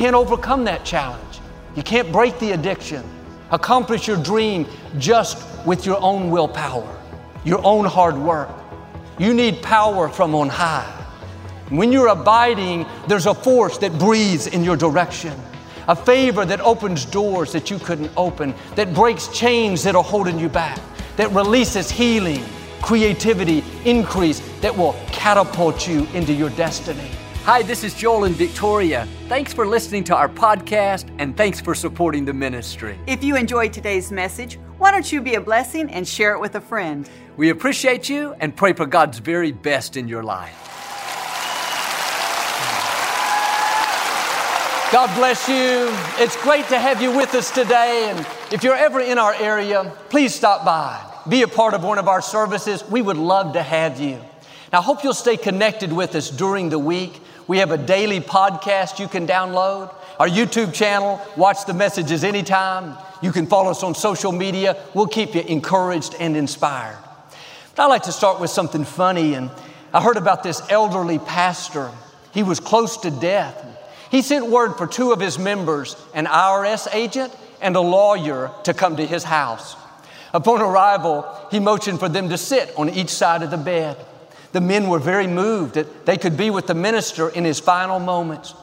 can't overcome that challenge. You can't break the addiction, accomplish your dream just with your own willpower, your own hard work. You need power from on high. When you're abiding, there's a force that breathes in your direction, a favor that opens doors that you couldn't open, that breaks chains that are holding you back, that releases healing, creativity, increase that will catapult you into your destiny. Hi, this is Joel and Victoria. Thanks for listening to our podcast and thanks for supporting the ministry. If you enjoyed today's message, why don't you be a blessing and share it with a friend? We appreciate you and pray for God's very best in your life. God bless you. It's great to have you with us today. And if you're ever in our area, please stop by. Be a part of one of our services. We would love to have you. Now, I hope you'll stay connected with us during the week. We have a daily podcast you can download, our YouTube channel, watch the messages anytime. You can follow us on social media. We'll keep you encouraged and inspired. But I like to start with something funny. And I heard about this elderly pastor. He was close to death. He sent word for two of his members, an IRS agent and a lawyer, to come to his house. Upon arrival, he motioned for them to sit on each side of the bed. The men were very moved that they could be with the minister in his final moments.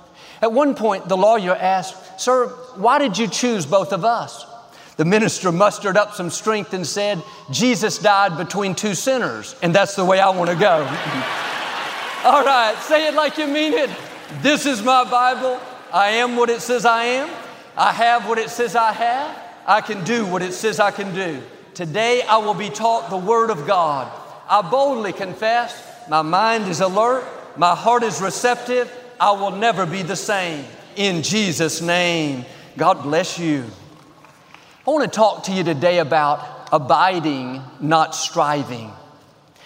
At one point, the lawyer asked, Sir, why did you choose both of us? The minister mustered up some strength and said, Jesus died between two sinners, and that's the way I want to go. All right, say it like you mean it. This is my Bible. I am what it says I am. I have what it says I have. I can do what it says I can do. Today I will be taught the Word of God. I boldly confess, my mind is alert, my heart is receptive. I will never be the same. In Jesus' name, God bless you. I want to talk to you today about abiding, not striving.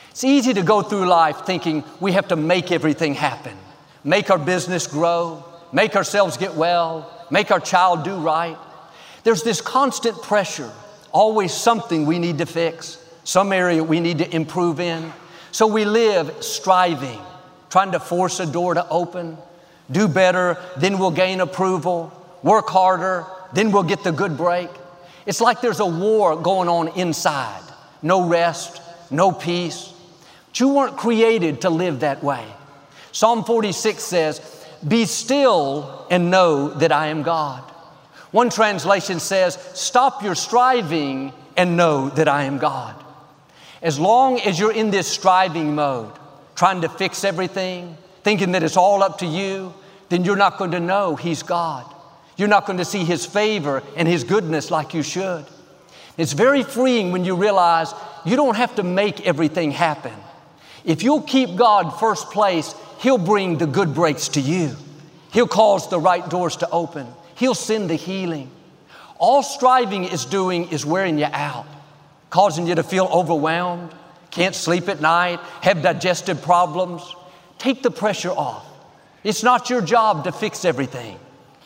It's easy to go through life thinking we have to make everything happen make our business grow, make ourselves get well, make our child do right. There's this constant pressure, always something we need to fix, some area we need to improve in. So we live striving, trying to force a door to open, do better, then we'll gain approval, work harder, then we'll get the good break. It's like there's a war going on inside. No rest, no peace. But you weren't created to live that way. Psalm 46 says, Be still and know that I am God. One translation says, Stop your striving and know that I am God. As long as you're in this striving mode, trying to fix everything, thinking that it's all up to you, then you're not going to know He's God. You're not going to see His favor and His goodness like you should. It's very freeing when you realize you don't have to make everything happen. If you'll keep God first place, He'll bring the good breaks to you. He'll cause the right doors to open. He'll send the healing. All striving is doing is wearing you out, causing you to feel overwhelmed, can't sleep at night, have digestive problems. Take the pressure off. It's not your job to fix everything.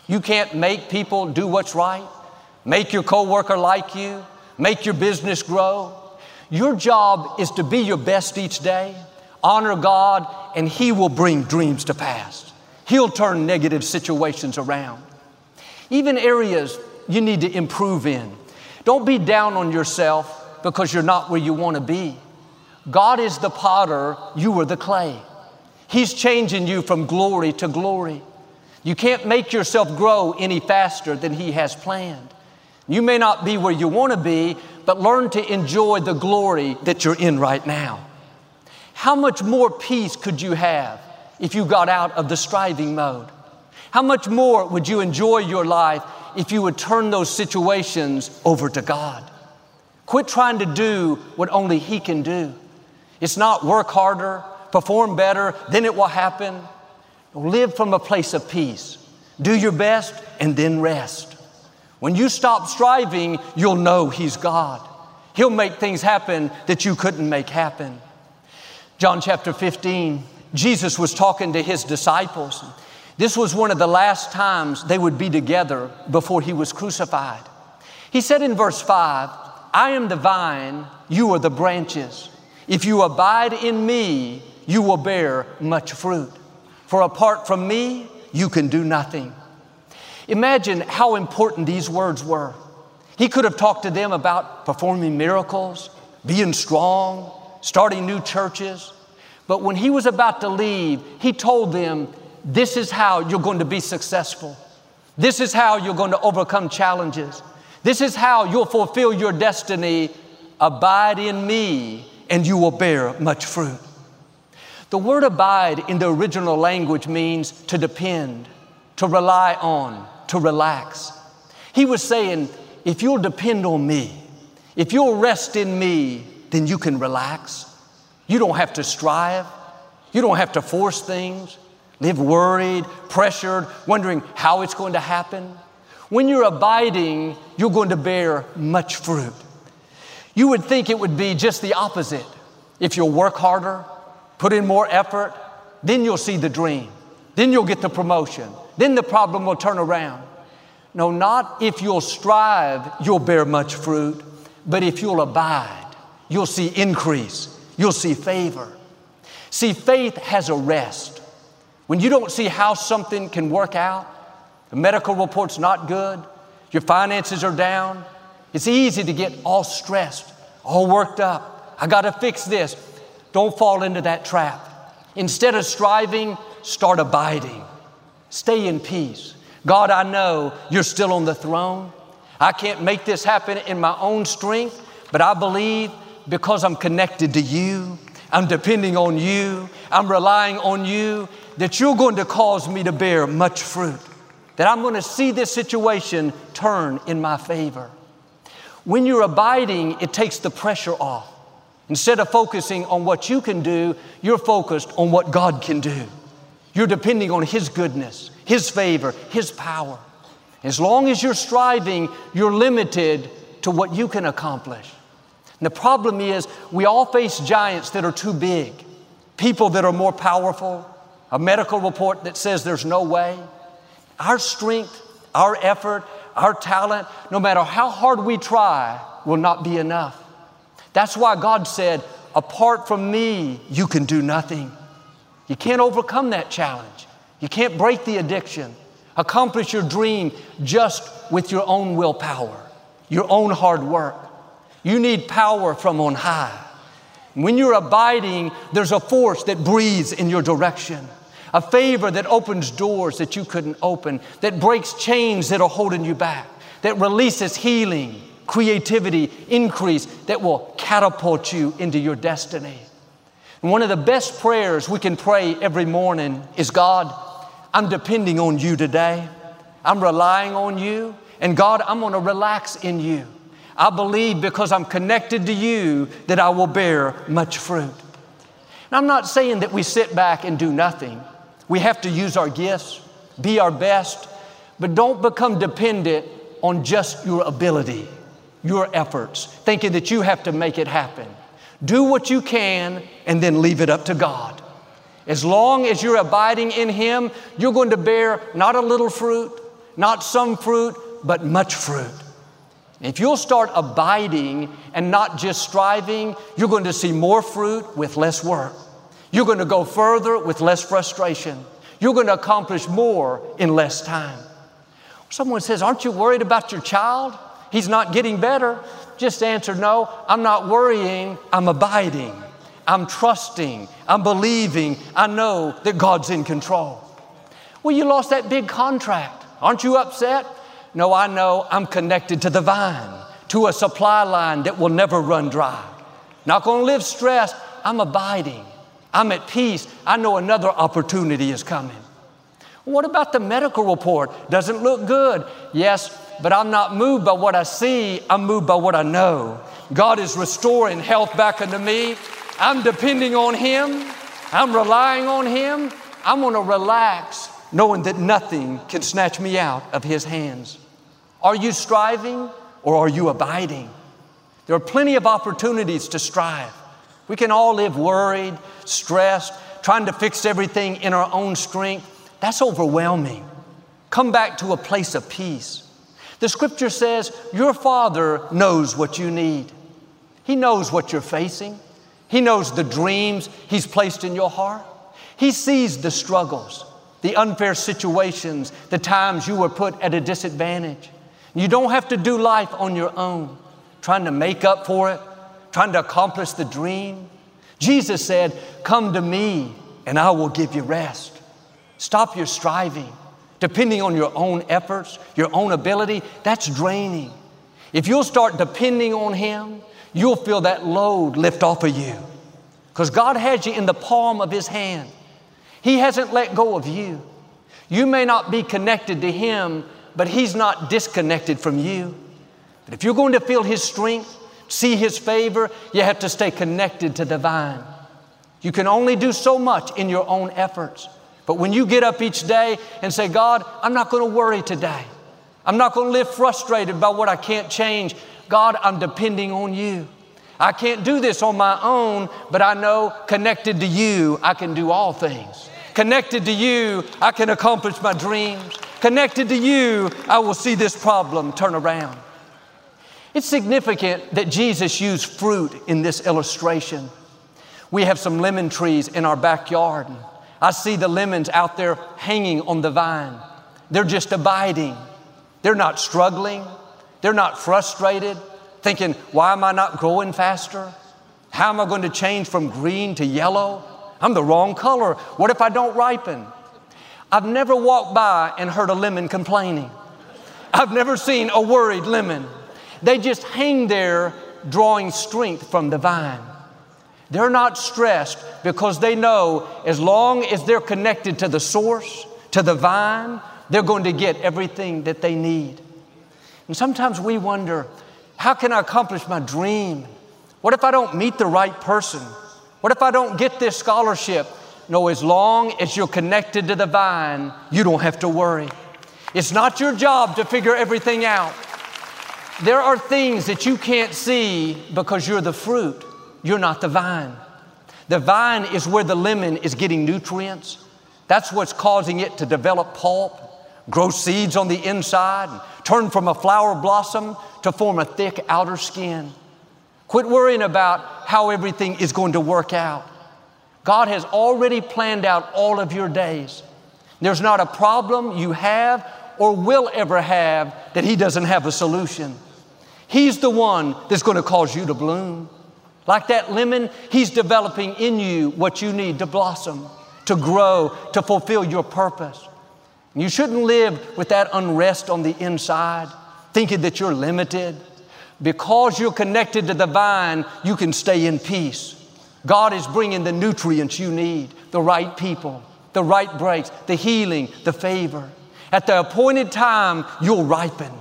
You can't make people do what's right, make your coworker like you, make your business grow. Your job is to be your best each day honor God, and He will bring dreams to pass. He'll turn negative situations around. Even areas you need to improve in. Don't be down on yourself because you're not where you want to be. God is the potter, you are the clay. He's changing you from glory to glory. You can't make yourself grow any faster than He has planned. You may not be where you want to be, but learn to enjoy the glory that you're in right now. How much more peace could you have if you got out of the striving mode? How much more would you enjoy your life if you would turn those situations over to God? Quit trying to do what only He can do. It's not work harder, perform better, then it will happen. Live from a place of peace. Do your best and then rest. When you stop striving, you'll know He's God. He'll make things happen that you couldn't make happen. John chapter 15, Jesus was talking to his disciples. This was one of the last times they would be together before he was crucified. He said in verse 5, I am the vine, you are the branches. If you abide in me, you will bear much fruit. For apart from me, you can do nothing. Imagine how important these words were. He could have talked to them about performing miracles, being strong, starting new churches. But when he was about to leave, he told them, This is how you're going to be successful. This is how you're going to overcome challenges. This is how you'll fulfill your destiny. Abide in me, and you will bear much fruit. The word abide in the original language means to depend, to rely on, to relax. He was saying, if you'll depend on me, if you'll rest in me, then you can relax. You don't have to strive. You don't have to force things, live worried, pressured, wondering how it's going to happen. When you're abiding, you're going to bear much fruit. You would think it would be just the opposite. If you'll work harder, put in more effort, then you'll see the dream. Then you'll get the promotion. Then the problem will turn around. No, not if you'll strive, you'll bear much fruit, but if you'll abide, you'll see increase, you'll see favor. See, faith has a rest. When you don't see how something can work out, medical report's not good, your finances are down, it's easy to get all stressed, all worked up. I got to fix this. Don't fall into that trap. Instead of striving, start abiding. Stay in peace. God, I know you're still on the throne. I can't make this happen in my own strength, but I believe because I'm connected to you, I'm depending on you, I'm relying on you, that you're going to cause me to bear much fruit, that I'm going to see this situation turn in my favor. When you're abiding, it takes the pressure off. Instead of focusing on what you can do, you're focused on what God can do. You're depending on His goodness, His favor, His power. As long as you're striving, you're limited to what you can accomplish. And the problem is, we all face giants that are too big, people that are more powerful, a medical report that says there's no way. Our strength, our effort, our talent, no matter how hard we try, will not be enough. That's why God said, Apart from me, you can do nothing. You can't overcome that challenge. You can't break the addiction, accomplish your dream just with your own willpower, your own hard work. You need power from on high. When you're abiding, there's a force that breathes in your direction, a favor that opens doors that you couldn't open, that breaks chains that are holding you back, that releases healing, creativity, increase that will catapult you into your destiny. And one of the best prayers we can pray every morning is God, I'm depending on you today. I'm relying on you. And God, I'm going to relax in you. I believe because I'm connected to you that I will bear much fruit. And I'm not saying that we sit back and do nothing. We have to use our gifts, be our best, but don't become dependent on just your ability your efforts, thinking that you have to make it happen. Do what you can and then leave it up to God. As long as you're abiding in Him, you're going to bear not a little fruit, not some fruit, but much fruit. If you'll start abiding and not just striving, you're going to see more fruit with less work. You're going to go further with less frustration. You're going to accomplish more in less time. Someone says, Aren't you worried about your child? He's not getting better. Just answer, no, I'm not worrying, I'm abiding. I'm trusting, I'm believing, I know that God's in control. Well, you lost that big contract. Aren't you upset? No, I know I'm connected to the vine, to a supply line that will never run dry. Not going to live stressed. I'm abiding. I'm at peace. I know another opportunity is coming. What about the medical report? Doesn't look good. Yes, but I'm not moved by what I see, I'm moved by what I know. God is restoring health back unto me. I'm depending on Him, I'm relying on Him. I'm gonna relax knowing that nothing can snatch me out of His hands. Are you striving or are you abiding? There are plenty of opportunities to strive. We can all live worried, stressed, trying to fix everything in our own strength. That's overwhelming. Come back to a place of peace. The scripture says, Your Father knows what you need. He knows what you're facing, He knows the dreams He's placed in your heart. He sees the struggles, the unfair situations, the times you were put at a disadvantage. You don't have to do life on your own, trying to make up for it, trying to accomplish the dream. Jesus said, Come to me and I will give you rest. Stop your striving, depending on your own efforts, your own ability. That's draining. If you'll start depending on Him, you'll feel that load lift off of you. Because God has you in the palm of His hand. He hasn't let go of you. You may not be connected to Him, but He's not disconnected from you. But if you're going to feel His strength, see His favor, you have to stay connected to the vine. You can only do so much in your own efforts. But when you get up each day and say, God, I'm not going to worry today. I'm not going to live frustrated by what I can't change. God, I'm depending on you. I can't do this on my own, but I know connected to you, I can do all things. Connected to you, I can accomplish my dreams. Connected to you, I will see this problem turn around. It's significant that Jesus used fruit in this illustration. We have some lemon trees in our backyard. I see the lemons out there hanging on the vine. They're just abiding. They're not struggling. They're not frustrated, thinking, why am I not growing faster? How am I going to change from green to yellow? I'm the wrong color. What if I don't ripen? I've never walked by and heard a lemon complaining. I've never seen a worried lemon. They just hang there drawing strength from the vine. They're not stressed because they know as long as they're connected to the source, to the vine, they're going to get everything that they need. And sometimes we wonder, how can I accomplish my dream? What if I don't meet the right person? What if I don't get this scholarship? No, as long as you're connected to the vine, you don't have to worry. It's not your job to figure everything out. There are things that you can't see because you're the fruit, you're not the vine. The vine is where the lemon is getting nutrients. That's what's causing it to develop pulp, grow seeds on the inside, turn from a flower blossom to form a thick outer skin. Quit worrying about how everything is going to work out. God has already planned out all of your days. There's not a problem you have or will ever have that He doesn't have a solution. He's the one that's going to cause you to bloom. Like that lemon, He's developing in you what you need to blossom, to grow, to fulfill your purpose. You shouldn't live with that unrest on the inside, thinking that you're limited. Because you're connected to the vine, you can stay in peace. God is bringing the nutrients you need, the right people, the right breaks, the healing, the favor. At the appointed time, you'll ripen.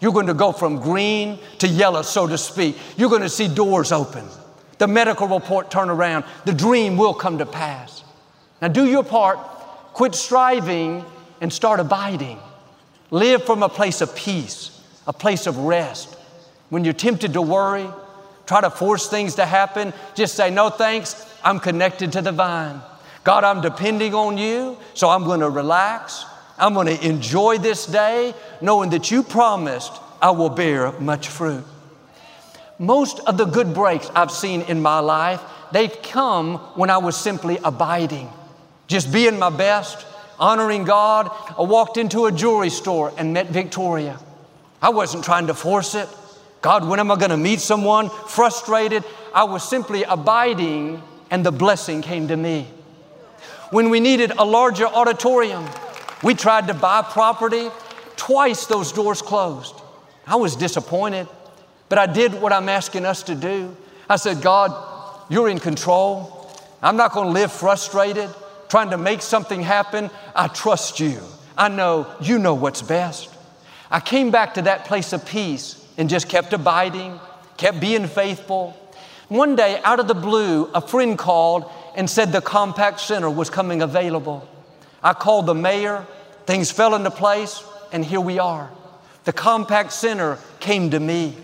You're going to go from green to yellow, so to speak. You're going to see doors open. The medical report turn around. The dream will come to pass. Now, do your part. Quit striving and start abiding. Live from a place of peace, a place of rest. When you're tempted to worry, try to force things to happen, just say, No thanks, I'm connected to the vine. God, I'm depending on you, so I'm going to relax. I'm going to enjoy this day, knowing that you promised I will bear much fruit. Most of the good breaks I've seen in my life, they've come when I was simply abiding, just being my best, honoring God. I walked into a jewelry store and met Victoria. I wasn't trying to force it. God, when am I going to meet someone? Frustrated. I was simply abiding, and the blessing came to me. When we needed a larger auditorium, we tried to buy property. Twice those doors closed. I was disappointed, but I did what I'm asking us to do. I said, God, you're in control. I'm not going to live frustrated, trying to make something happen. I trust you. I know you know what's best. I came back to that place of peace and just kept abiding, kept being faithful. One day, out of the blue, a friend called and said the Compaq Center was coming available. I called the mayor, things fell into place, and here we are. The Compaq Center came to me.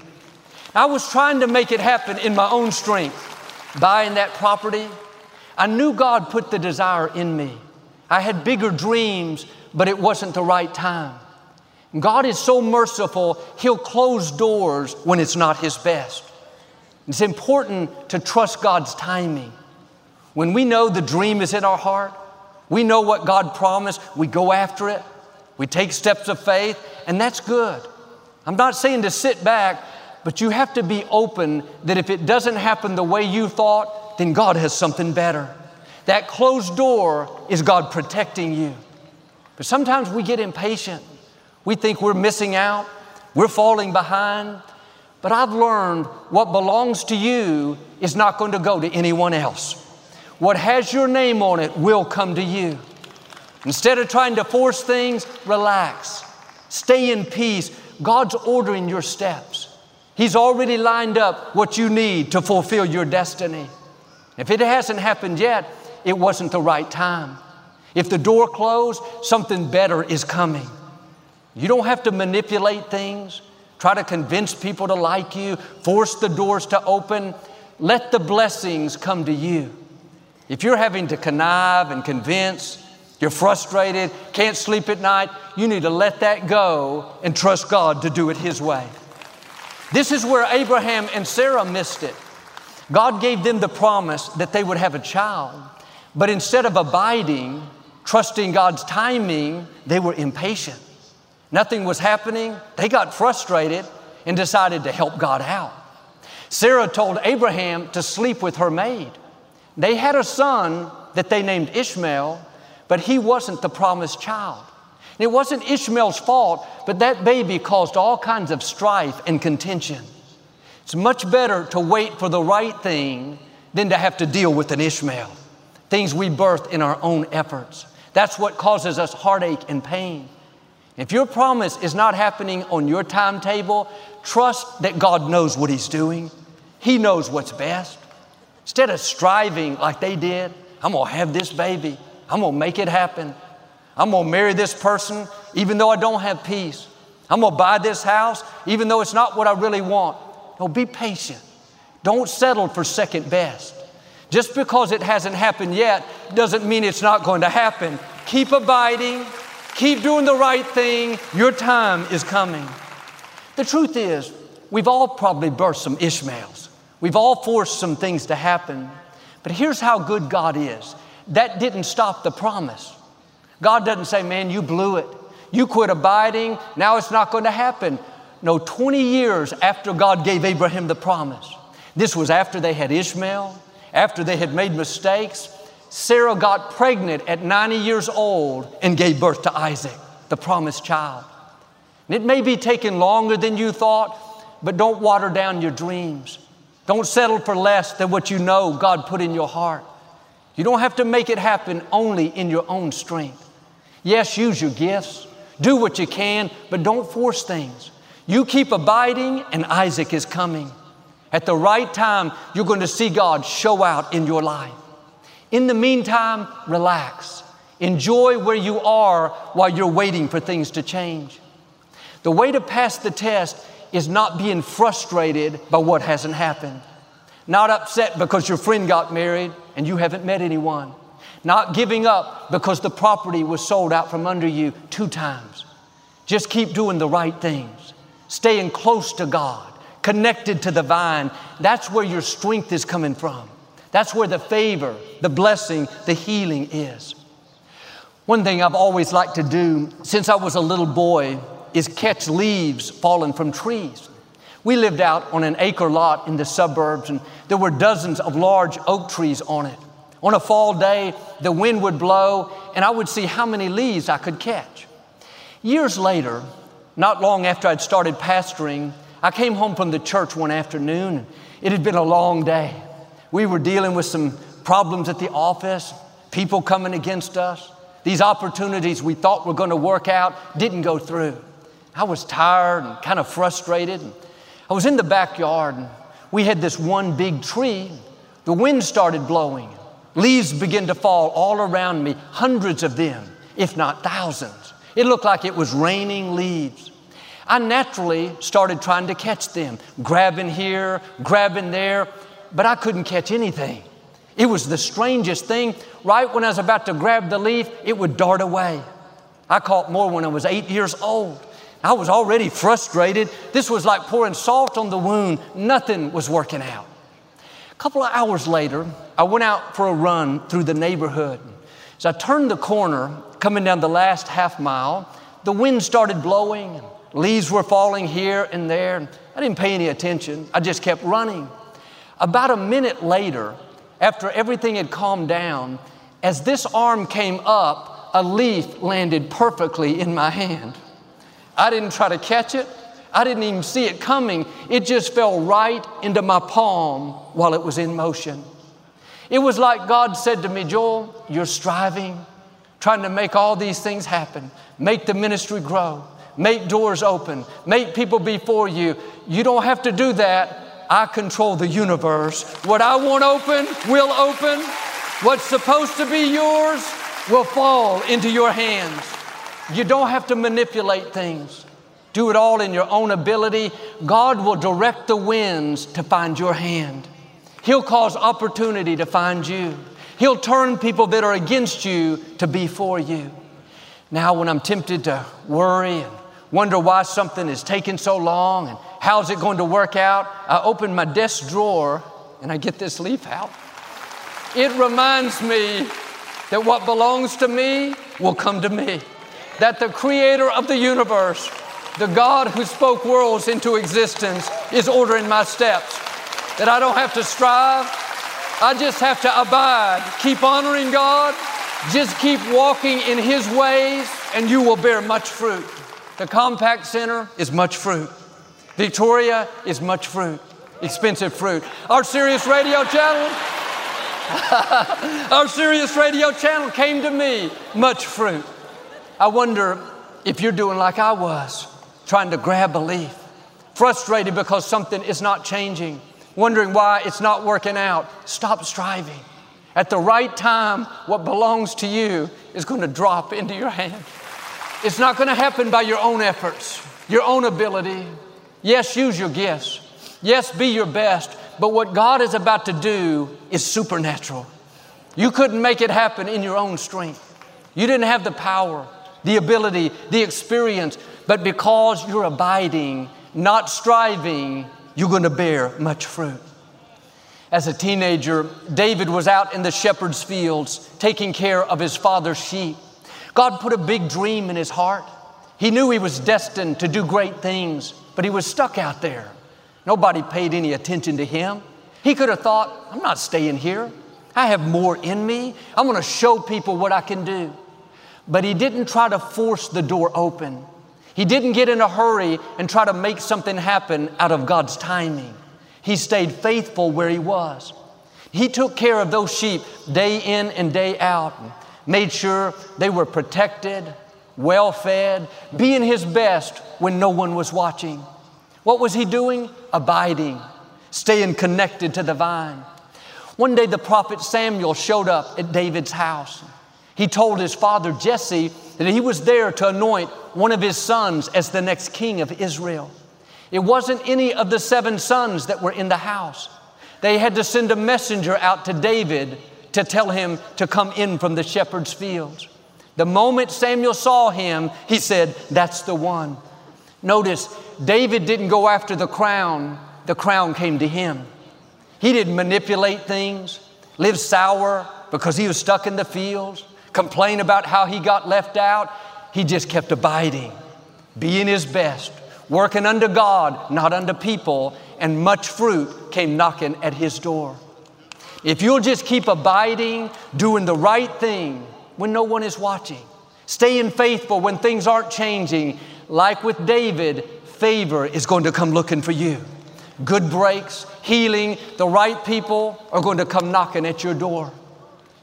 I was trying to make it happen in my own strength, buying that property. I knew God put the desire in me. I had bigger dreams, but it wasn't the right time. God is so merciful, He'll close doors when it's not His best. It's important to trust God's timing. When we know the dream is in our heart, We know what God promised. We go after it. We take steps of faith, and that's good. I'm not saying to sit back, but you have to be open that if it doesn't happen the way you thought, then God has something better. That closed door is God protecting you. But sometimes we get impatient. We think we're missing out, we're falling behind. But I've learned what belongs to you is not going to go to anyone else. What has your name on it will come to you. Instead of trying to force things, relax. Stay in peace. God's ordering your steps. He's already lined up what you need to fulfill your destiny. If it hasn't happened yet, it wasn't the right time. If the door closed, something better is coming. You don't have to manipulate things, try to convince people to like you, force the doors to open. Let the blessings come to you. If you're having to connive and convince, you're frustrated, can't sleep at night, you need to let that go and trust God to do it His way. This is where Abraham and Sarah missed it. God gave them the promise that they would have a child, but instead of abiding, trusting God's timing, they were impatient. Nothing was happening. They got frustrated and decided to help God out. Sarah told Abraham to sleep with her maid. They had a son that they named Ishmael, but he wasn't the promised child. And it wasn't Ishmael's fault, but that baby caused all kinds of strife and contention. It's much better to wait for the right thing than to have to deal with an Ishmael, things we birth in our own efforts. That's what causes us heartache and pain. If your promise is not happening on your timetable, trust that God knows what He's doing. He knows what's best. Instead of striving like they did, I'm gonna have this baby, I'm gonna make it happen. I'm gonna marry this person even though I don't have peace. I'm gonna buy this house even though it's not what I really want. No, be patient. Don't settle for second best. Just because it hasn't happened yet doesn't mean it's not going to happen. Keep abiding, keep doing the right thing. Your time is coming. The truth is, we've all probably birthed some Ishmaels. We've all forced some things to happen. But here's how good God is that didn't stop the promise. God doesn't say, Man, you blew it. You quit abiding. Now it's not going to happen. No, 20 years after God gave Abraham the promise. This was after they had Ishmael after they had made mistakes, Sarah got pregnant at 90 years old and gave birth to Isaac, the promised child. And it may be taking longer than you thought, but don't water down your dreams. Don't settle for less than what you know God put in your heart. You don't have to make it happen only in your own strength. Yes, use your gifts, do what you can, but don't force things. You keep abiding, and Isaac is coming. At the right time, you're going to see God show out in your life. In the meantime, relax. Enjoy where you are while you're waiting for things to change. The way to pass the test is not being frustrated by what hasn't happened. Not upset because your friend got married and you haven't met anyone. Not giving up because the property was sold out from under you two times. Just keep doing the right things, staying close to God connected to the vine, that's where your strength is coming from. That's where the favor, the blessing, the healing is. One thing I've always liked to do since I was a little boy is catch leaves falling from trees. We lived out on an acre lot in the suburbs, and there were dozens of large oak trees on it. On a fall day, the wind would blow, and I would see how many leaves I could catch. Years later, not long after I'd started pastoring, I came home from the church one afternoon. It had been a long day. We were dealing with some problems at the office, people coming against us. These opportunities we thought were going to work out didn't go through. I was tired and kind of frustrated. I was in the backyard and we had this one big tree. The wind started blowing. Leaves began to fall all around me, hundreds of them, if not thousands. It looked like it was raining leaves. I naturally started trying to catch them, grabbing here, grabbing there, but I couldn't catch anything. It was the strangest thing. Right when I was about to grab the leaf, it would dart away. I caught more when I was eight years old. I was already frustrated. This was like pouring salt on the wound. Nothing was working out. A couple of hours later, I went out for a run through the neighborhood. As I turned the corner, coming down the last half mile, the wind started blowing. Leaves were falling here and there. I didn't pay any attention. I just kept running. About a minute later, after everything had calmed down, as this arm came up, a leaf landed perfectly in my hand. I didn't try to catch it. I didn't even see it coming. It just fell right into my palm while it was in motion. It was like God said to me, Joel, you're striving, trying to make all these things happen, make the ministry grow, make doors open, make people before you. You don't have to do that. I control the universe. What I want open will open. What's supposed to be yours will fall into your hands. You don't have to manipulate things. Do it all in your own ability. God will direct the winds to find your hand. He'll cause opportunity to find you. He'll turn people that are against you to be for you. Now, when I'm tempted to worry and wonder why something is taking so long and how's it going to work out, I open my desk drawer and I get this leaf out. It reminds me that what belongs to me will come to me. That the creator of the universe, the God who spoke worlds into existence, is ordering my steps. That I don't have to strive, I just have to abide. Keep honoring God, just keep walking in His ways, and you will bear much fruit. The Compaq Center is much fruit. Victoria is much fruit, expensive fruit. Our Sirius Radio channel, our Sirius Radio channel came to me, much fruit. I wonder if you're doing like I was, trying to grab leaf, frustrated because something is not changing, wondering why it's not working out. Stop striving. At the right time, what belongs to you is going to drop into your hand. It's not going to happen by your own efforts, your own ability. Yes, use your gifts. Yes, be your best. But what God is about to do is supernatural. You couldn't make it happen in your own strength. You didn't have the power, the ability, the experience, but because you're abiding, not striving, you're going to bear much fruit. As a teenager, David was out in the shepherd's fields taking care of his father's sheep. God put a big dream in his heart. He knew he was destined to do great things, but he was stuck out there. Nobody paid any attention to him. He could have thought, I'm not staying here. I have more in me. I'm going to show people what I can do. But he didn't try to force the door open. He didn't get in a hurry and try to make something happen out of God's timing. He stayed faithful where he was. He took care of those sheep day in and day out, made sure they were protected, well fed, being his best when no one was watching. What was he doing? Abiding, staying connected to the vine. One day, the prophet Samuel showed up at David's house. He told his father Jesse that he was there to anoint one of his sons as the next king of Israel. It wasn't any of the seven sons that were in the house. They had to send a messenger out to David to tell him to come in from the shepherd's fields. The moment Samuel saw him, he said, That's the one. Notice, David didn't go after the crown, the crown came to him. He didn't manipulate things, live sour because he was stuck in the fields, complain about how he got left out. He just kept abiding, being his best, working under God, not under people, and much fruit came knocking at his door. If you'll just keep abiding, doing the right thing when no one is watching, staying faithful when things aren't changing, like with David, favor is going to come looking for you. Good breaks, healing, the right people are going to come knocking at your door.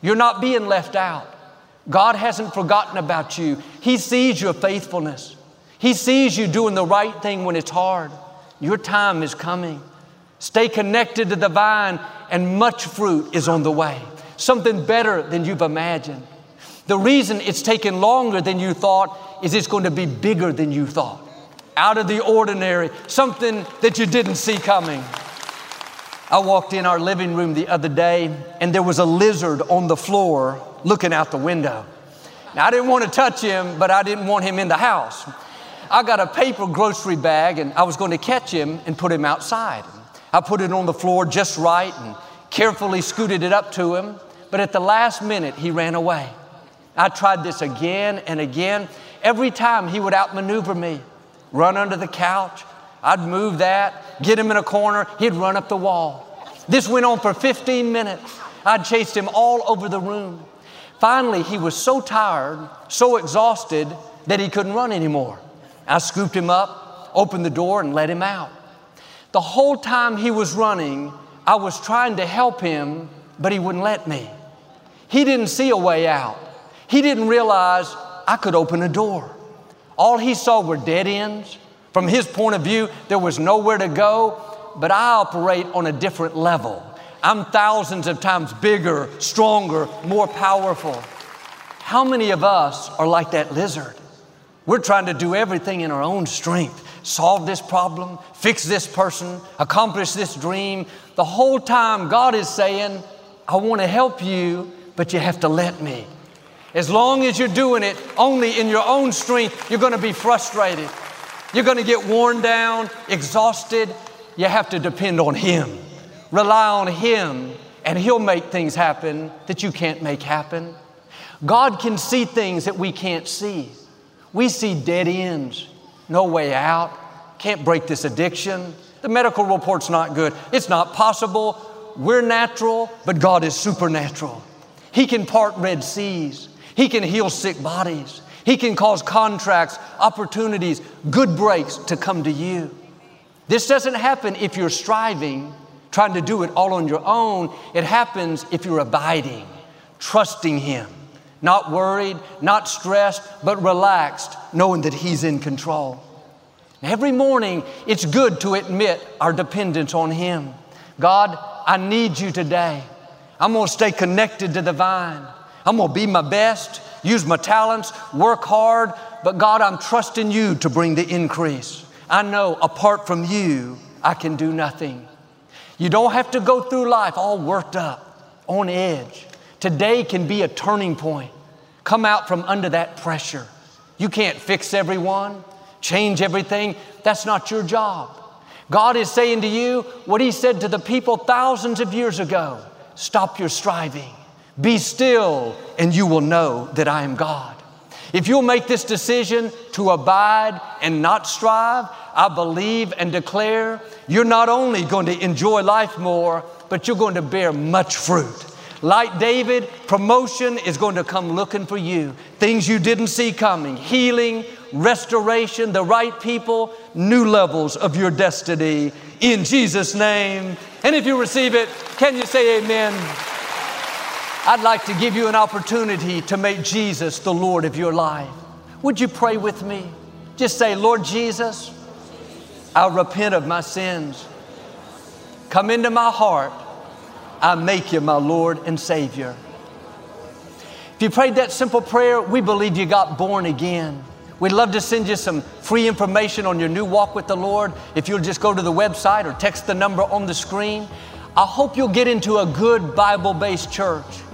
You're not being left out. God hasn't forgotten about you. He sees your faithfulness. He sees you doing the right thing when it's hard. Your time is coming. Stay connected to the vine, and much fruit is on the way. Something better than you've imagined. The reason it's taken longer than you thought is it's going to be bigger than you thought, out of the ordinary, something that you didn't see coming. I walked in our living room the other day and there was a lizard on the floor looking out the window. Now, I didn't want to touch him, but I didn't want him in the house. I got a paper grocery bag and I was going to catch him and put him outside. I put it on the floor just right and carefully scooted it up to him, but at the last minute, he ran away. I tried this again and again. Every time he would outmaneuver me, run under the couch. I'd move that, get him in a corner, he'd run up the wall. This went on for 15 minutes. I'd chased him all over the room. Finally, he was so tired, so exhausted, that he couldn't run anymore. I scooped him up, opened the door, and let him out. The whole time he was running, I was trying to help him, but he wouldn't let me. He didn't see a way out. He didn't realize I could open a door. All he saw were dead ends. From his point of view, there was nowhere to go, but I operate on a different level. I'm thousands of times bigger, stronger, more powerful. How many of us are like that lizard? We're trying to do everything in our own strength solve this problem, fix this person, accomplish this dream. The whole time, God is saying, I want to help you, but you have to let me. As long as you're doing it only in your own strength, you're going to be frustrated. You're going to get worn down, exhausted. You have to depend on Him, rely on Him, and He'll make things happen that you can't make happen. God can see things that we can't see. We see dead ends, no way out, can't break this addiction. The medical report's not good. It's not possible. We're natural, but God is supernatural. He can part Red Seas. He can heal sick bodies. He can cause contracts, opportunities, good breaks to come to you. This doesn't happen if you're striving, trying to do it all on your own. It happens if you're abiding, trusting Him, not worried, not stressed, but relaxed, knowing that He's in control. Every morning, it's good to admit our dependence on Him. God, I need you today. I'm gonna stay connected to the vine. I'm gonna be my best, use my talents, work hard, but God, I'm trusting you to bring the increase. I know apart from you, I can do nothing. You don't have to go through life all worked up, on edge. Today can be a turning point. Come out from under that pressure. You can't fix everyone, change everything. That's not your job. God is saying to you what He said to the people thousands of years ago stop your striving, be still, and you will know that I am God. If you'll make this decision to abide and not strive, I believe and declare you're not only going to enjoy life more, but you're going to bear much fruit. Like David, promotion is going to come looking for you. Things you didn't see coming, healing, restoration, the right people, new levels of your destiny in Jesus' name. And if you receive it, can you say amen? I'd like to give you an opportunity to make Jesus the Lord of your life. Would you pray with me? Just say, Lord Jesus, I repent of my sins. Come into my heart I make you my Lord and Savior. If you prayed that simple prayer, we believe you got born again. We'd love to send you some free information on your new walk with the Lord. If you'll just go to the website or text the number on the screen. I hope you'll get into a good Bible based church